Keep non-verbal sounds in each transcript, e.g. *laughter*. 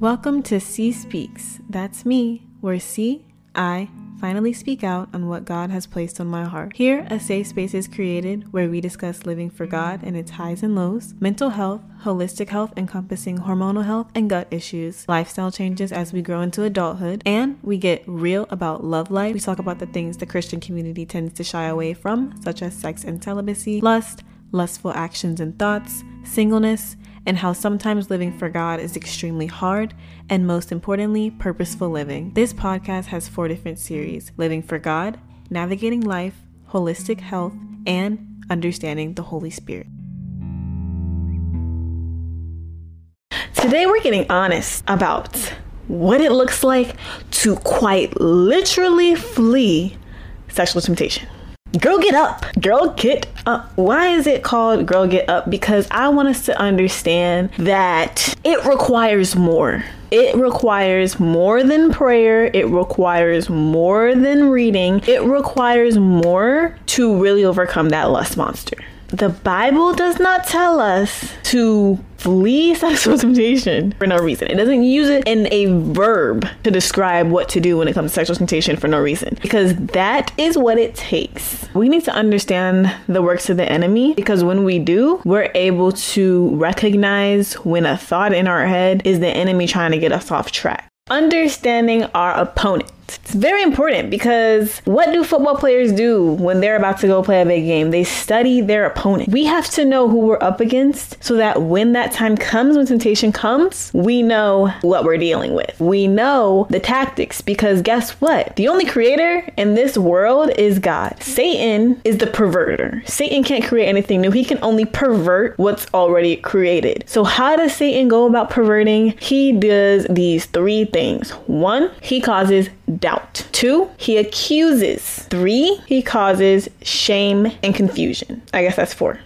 Welcome to Ci Speaks. That's me, where C, I, finally speak out on what God has placed on my heart. Here, a safe space is created where we discuss living for God and its highs and lows, mental health, holistic health encompassing hormonal health and gut issues, lifestyle changes as we grow into adulthood, and we get real about love life. We talk about the things the Christian community tends to shy away from, such as sex and celibacy, lust, lustful actions and thoughts, singleness, and how sometimes living for God is extremely hard, and most importantly, purposeful living. This podcast has four different series Living for God, Navigating Life, Holistic Health, and Understanding the Holy Spirit. Today, we're getting honest about what it looks like to quite literally flee sexual temptation. Girl, get up. Girl, get up. Why is it called Girl Get Up? Because I want us to understand that it requires more. It requires more than prayer. It requires more than reading. It requires more to really overcome that lust monster. The Bible does not tell us to flee *laughs* sexual temptation for no reason. It doesn't use it in a verb to describe what to do when it comes to sexual temptation for no reason. Because that is what it takes. We need to understand the works of the enemy because when we do, we're able to recognize when a thought in our head is the enemy trying to get us off track. Understanding our opponent it's very important because what do football players do when they're about to go play a big game? They study their opponent. We have to know who we're up against so that when that time comes, when temptation comes, we know what we're dealing with. We know the tactics because guess what? The only creator in this world is God. Satan is the perverter. Satan can't create anything new. He can only pervert what's already created. So how does Satan go about perverting? He does these three things. One, he causes doubt. Two, he accuses. Three, he causes shame and confusion. I guess that's four.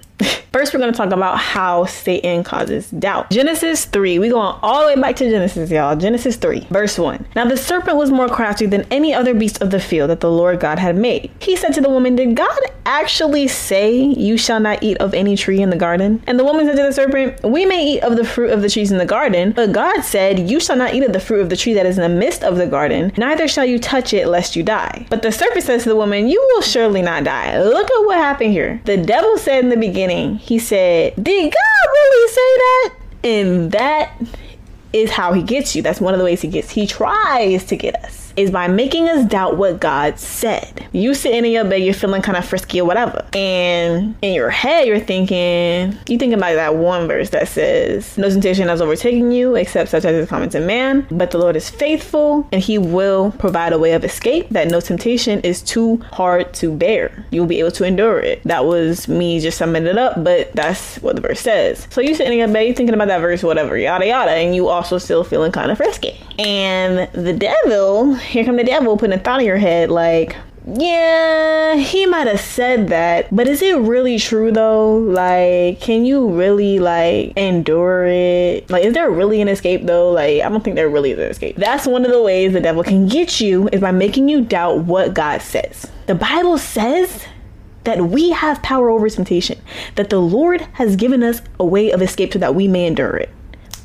First, we're going to talk about how Satan causes doubt. Genesis 3. We're going all the way back to Genesis, y'all. Genesis 3, verse 1. Now the serpent was more crafty than any other beast of the field that the Lord God had made. He said to the woman, Did God actually say, You shall not eat of any tree in the garden? And the woman said to the serpent, We may eat of the fruit of the trees in the garden, but God said, You shall not eat of the fruit of the tree that is in the midst of the garden, neither shall you touch it, lest you die. But the serpent says to the woman, You will surely not die. Look at what happened here. The devil said in the beginning, he said, Did God really say that? And that is how he gets you. That's one of the ways he gets. He tries to get us is by making us doubt what God said. You sitting in your bed, you're feeling kind of frisky or whatever. And in your head, you're thinking, you thinking about that one verse that says, No temptation has overtaken you except such as is common to man, but the Lord is faithful and he will provide a way of escape that no temptation is too hard to bear. You'll be able to endure it. That was me just summing it up, but that's what the verse says. So you sitting in your bed, you thinking about that verse, whatever, yada yada, and you also still feeling kind of frisky. And the devil *laughs* here come the devil putting a thought in your head like, yeah, he might have said that, but is it really true though? Like, can you really like endure it? Like, is there really an escape though? Like, I don't think there really is an escape. That's one of the ways the devil can get you is by making you doubt what God says. The Bible says that we have power over temptation, that the Lord has given us a way of escape so that we may endure it.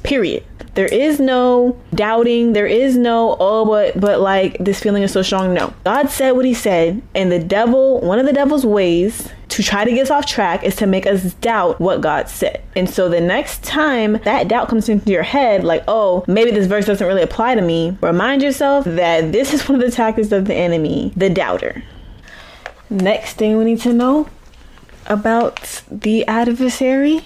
Period. There is no doubting. There is no, oh, but, but like this feeling is so strong. No. God said what he said. And the devil, one of the devil's ways to try to get us off track is to make us doubt what God said. And so the next time that doubt comes into your head, like, oh, maybe this verse doesn't really apply to me, remind yourself that this is one of the tactics of the enemy, the doubter. Next thing we need to know about the adversary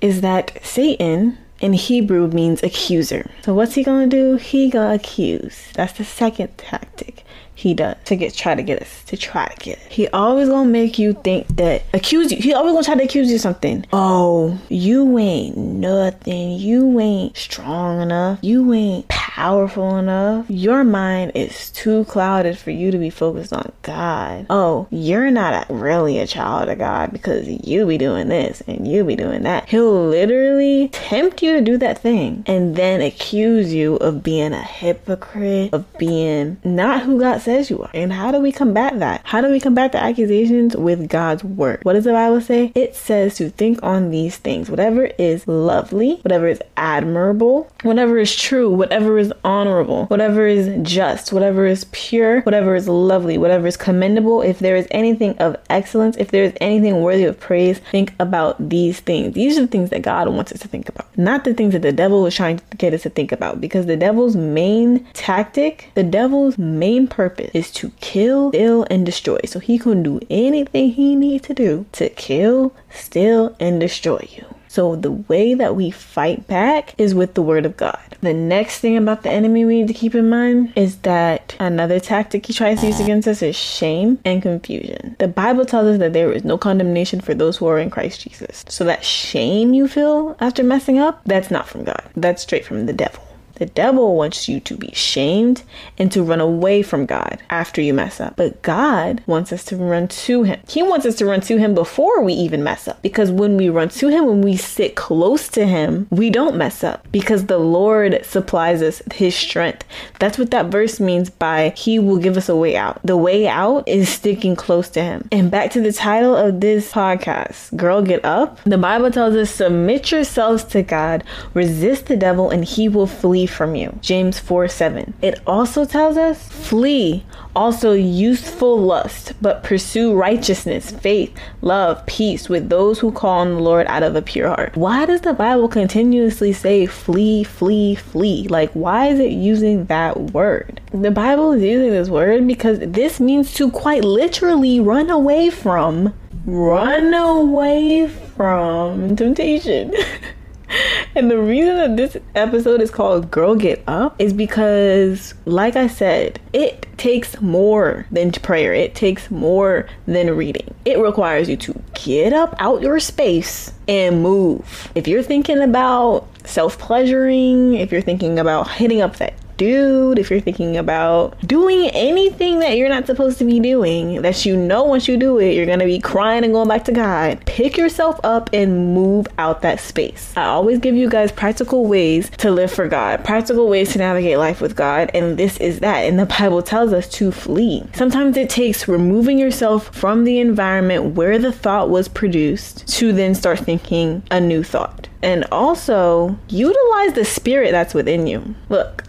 is that Satan in Hebrew means accuser. So what's he gonna do? He gonna accuse. That's the second tactic he does to get try to get us to try to get it. He always gonna make you think that accuse you. He always gonna try to accuse you of something. Oh, you ain't nothing. You ain't strong enough. You ain't powerful enough. Your mind is too clouded for you to be focused on God. Oh, you're not a, really a child of God because you be doing this and you be doing that. He'll literally tempt you to do that thing and then accuse you of being a hypocrite, of being not who God says you are. And how do we combat that? How do we combat the accusations with God's word? What does the Bible say? It says to think on these things. Whatever is lovely, whatever is admirable, whatever is true, whatever is honorable, whatever is just, whatever is pure, whatever is lovely, whatever is commendable, if there is anything of excellence, if there is anything worthy of praise, think about these things. These are the things that God wants us to think about, not the things that the devil is trying to get us to think about. Because the devil's main tactic, the devil's main purpose is to kill, steal, and destroy. So he can do anything he needs to do to kill, steal, and destroy you. So the way that we fight back is with the word of God. The next thing about the enemy we need to keep in mind is that another tactic he tries to use against us is shame and confusion. The Bible tells us that there is no condemnation for those who are in Christ Jesus. So that shame you feel after messing up, that's not from God. That's straight from the devil. The devil wants you to be shamed and to run away from God after you mess up. But God wants us to run to Him. He wants us to run to Him before we even mess up. Because when we run to Him, when we sit close to Him, we don't mess up because the Lord supplies us His strength. That's what that verse means by He will give us a way out. The way out is sticking close to Him. And back to the title of this podcast, Girl Get Up. The Bible tells us submit yourselves to God, resist the devil, and He will flee from you. James 4 7. It also tells us, flee also youthful lust, but pursue righteousness, faith, love, peace with those who call on the Lord out of a pure heart. Why does the Bible continuously say flee, flee, flee? Like, why is it using that word? The Bible is using this word because this means to quite literally run away from, run away from temptation. *laughs* *laughs* and the reason that this episode is called Girl Get Up is because, like I said, it takes more than prayer, it takes more than reading. It requires you to get up out your space and move. If you're thinking about self pleasuring, if you're thinking about hitting up that dude, if you're thinking about doing anything that you're not supposed to be doing, that you know once you do it, you're gonna be crying and going back to God, pick yourself up and move out that space. I always give you guys practical ways to live for God, practical ways to navigate life with God, and this is that. And the Bible tells us to flee. Sometimes it takes removing yourself from the environment where the thought was produced to then start thinking a new thought. And also utilize the spirit that's within you. Look,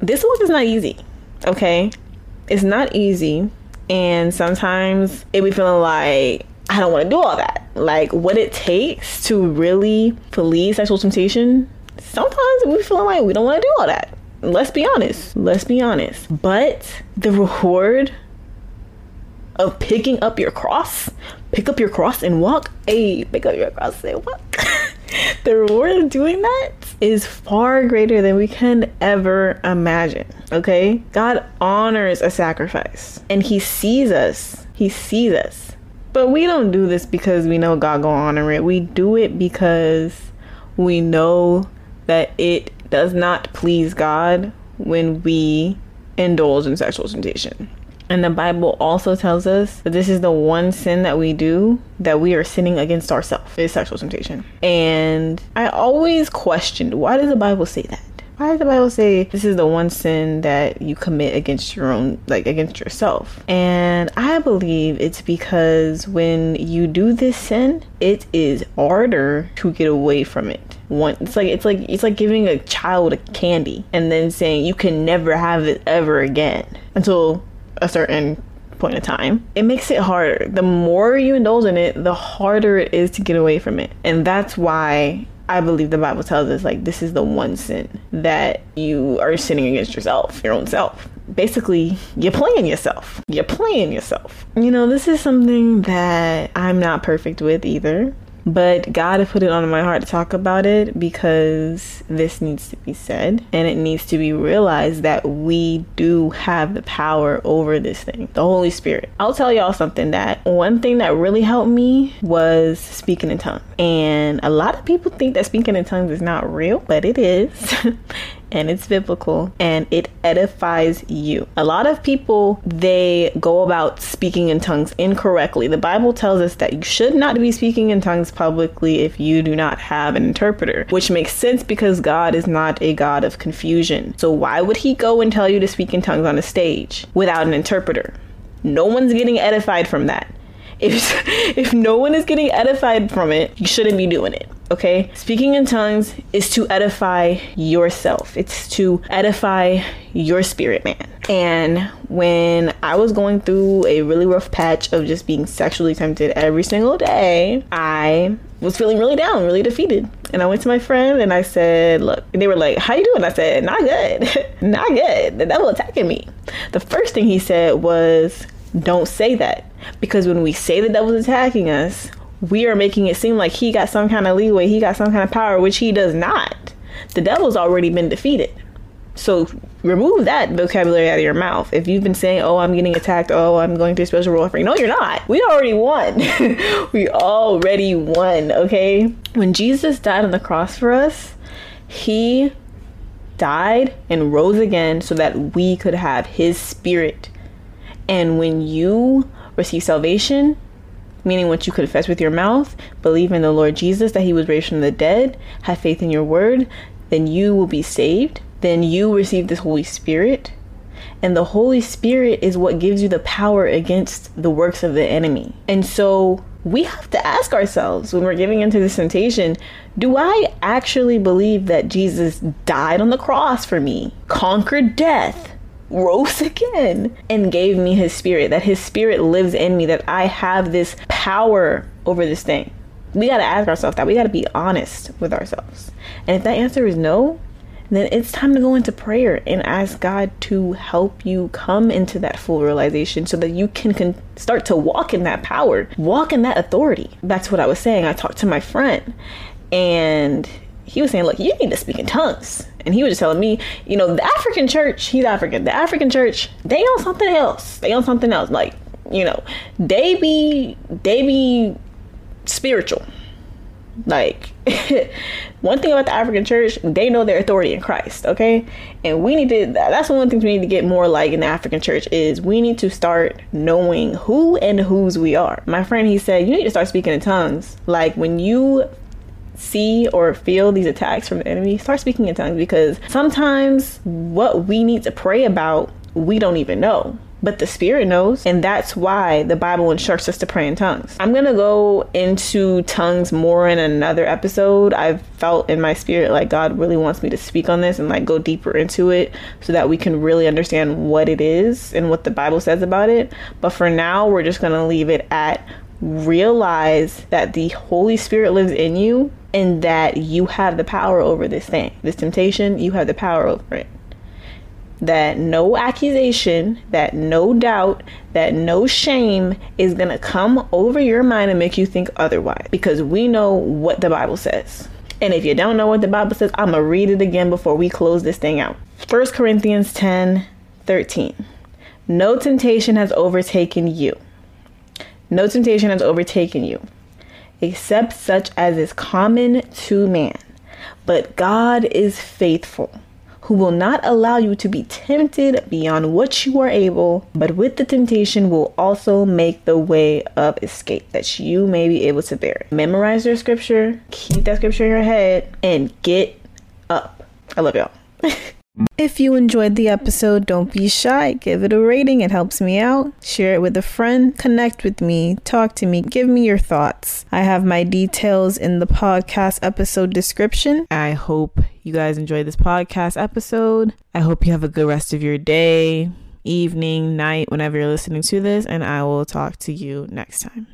this work is not easy. Okay? It's not easy. And sometimes it be feeling like I don't want to do all that. Like what it takes to really flee sexual temptation, sometimes we feel like we don't want to do all that. Let's be honest. Let's be honest. But the reward of picking up your cross, pick up your cross and walk. Hey, pick up your cross and walk. *laughs* *laughs* the reward of doing that is far greater than we can ever imagine. Okay? God honors a sacrifice and He sees us. He sees us. But we don't do this because we know God gonna honor it. We do it because we know that it does not please God when we indulge in sexual temptation. And the Bible also tells us that this is the one sin that we do that we are sinning against ourselves is sexual temptation. And I always questioned why does the Bible say that? Why does the Bible say this is the one sin that you commit against your own, like against yourself? And I believe it's because when you do this sin, it is harder to get away from it. One, it's like it's like it's like giving a child a candy and then saying you can never have it ever again until a certain point of time, it makes it harder. The more you indulge in it, the harder it is to get away from it. And that's why I believe the Bible tells us like this is the one sin that you are sinning against yourself, your own self. Basically, you're playing yourself. You're playing yourself. You know, this is something that I'm not perfect with either. But God put it on my heart to talk about it because this needs to be said and it needs to be realized that we do have the power over this thing, the Holy Spirit. I'll tell y'all something that one thing that really helped me was speaking in tongues. And a lot of people think that speaking in tongues is not real, but it is. *laughs* and it's biblical and it edifies you. A lot of people they go about speaking in tongues incorrectly. The Bible tells us that you should not be speaking in tongues publicly if you do not have an interpreter, which makes sense because God is not a God of confusion. So why would he go and tell you to speak in tongues on a stage without an interpreter? No one's getting edified from that. If *laughs* if no one is getting edified from it, you shouldn't be doing it. Okay? Speaking in tongues is to edify yourself. It's to edify your spirit man. And when I was going through a really rough patch of just being sexually tempted every single day, I was feeling really down, really defeated. And I went to my friend and I said, look, and they were like, how you doing? I said, not good. *laughs* not good. The devil attacking me. The first thing he said was, don't say that. Because when we say the devil's attacking us, we are making it seem like he got some kind of leeway, he got some kind of power, which he does not. The devil's already been defeated. So remove that vocabulary out of your mouth. If you've been saying, "Oh, I'm getting attacked," "Oh, I'm going through special warfare," no, you're not. We already won. *laughs* we already won. Okay. When Jesus died on the cross for us, He died and rose again so that we could have His Spirit. And when you receive salvation, meaning once you confess with your mouth, believe in the Lord Jesus that He was raised from the dead, have faith in your word, then you will be saved then you receive this Holy Spirit. And the Holy Spirit is what gives you the power against the works of the enemy. And so we have to ask ourselves when we're giving into this temptation do I actually believe that Jesus died on the cross for me, conquered death, rose *laughs* again, and gave me his spirit? That his spirit lives in me, that I have this power over this thing? We got to ask ourselves that. We got to be honest with ourselves. And if that answer is no, then it's time to go into prayer and ask God to help you come into that full realization so that you can, can start to walk in that power, walk in that authority. That's what I was saying. I talked to my friend and he was saying, Look, you need to speak in tongues. And he was just telling me, you know, the African church, he's African, the African church, they on something else. They on something else. Like, you know, they be, they be spiritual like, *laughs* one thing about the African church, they know their authority in Christ, okay? And we need to, that's one of the things we need to get more like in the African church is we need to start knowing who and whose we are. My friend, he said, you need to start speaking in tongues. Like, when you see or feel these attacks from the enemy, start speaking in tongues because sometimes what we need to pray about, we don't even know but the Spirit knows. And that's why the Bible instructs us to pray in tongues. I'm to go into tongues more in another episode. I've felt in my spirit like God really wants me to speak on this and like go deeper into it so that we can really understand what it is and what the Bible says about it. But for now, we're just to leave it at realize that the Holy Spirit lives in you and that you have the power over this thing, this temptation, you have the power over it that no accusation, that no doubt, that no shame is going to come over your mind and make you think otherwise because we know what the Bible says. And if you don't know what the Bible says, I'm going to read it again before we close this thing out. 1 Corinthians 10 13. No temptation has overtaken you. No temptation has overtaken you, except such as is common to man. But God is faithful who will not allow you to be tempted beyond what you are able, but with the temptation will also make the way of escape that you may be able to bear. Memorize your scripture, keep that scripture in your head, and get up. I love y'all. *laughs* If you enjoyed the episode, don't be shy. Give it a rating, it helps me out. Share it with a friend, connect with me, talk to me, give me your thoughts. I have my details in the podcast episode description. I hope you guys enjoyed this podcast episode. I hope you have a good rest of your day, evening, night, whenever you're listening to this, and I will talk to you next time.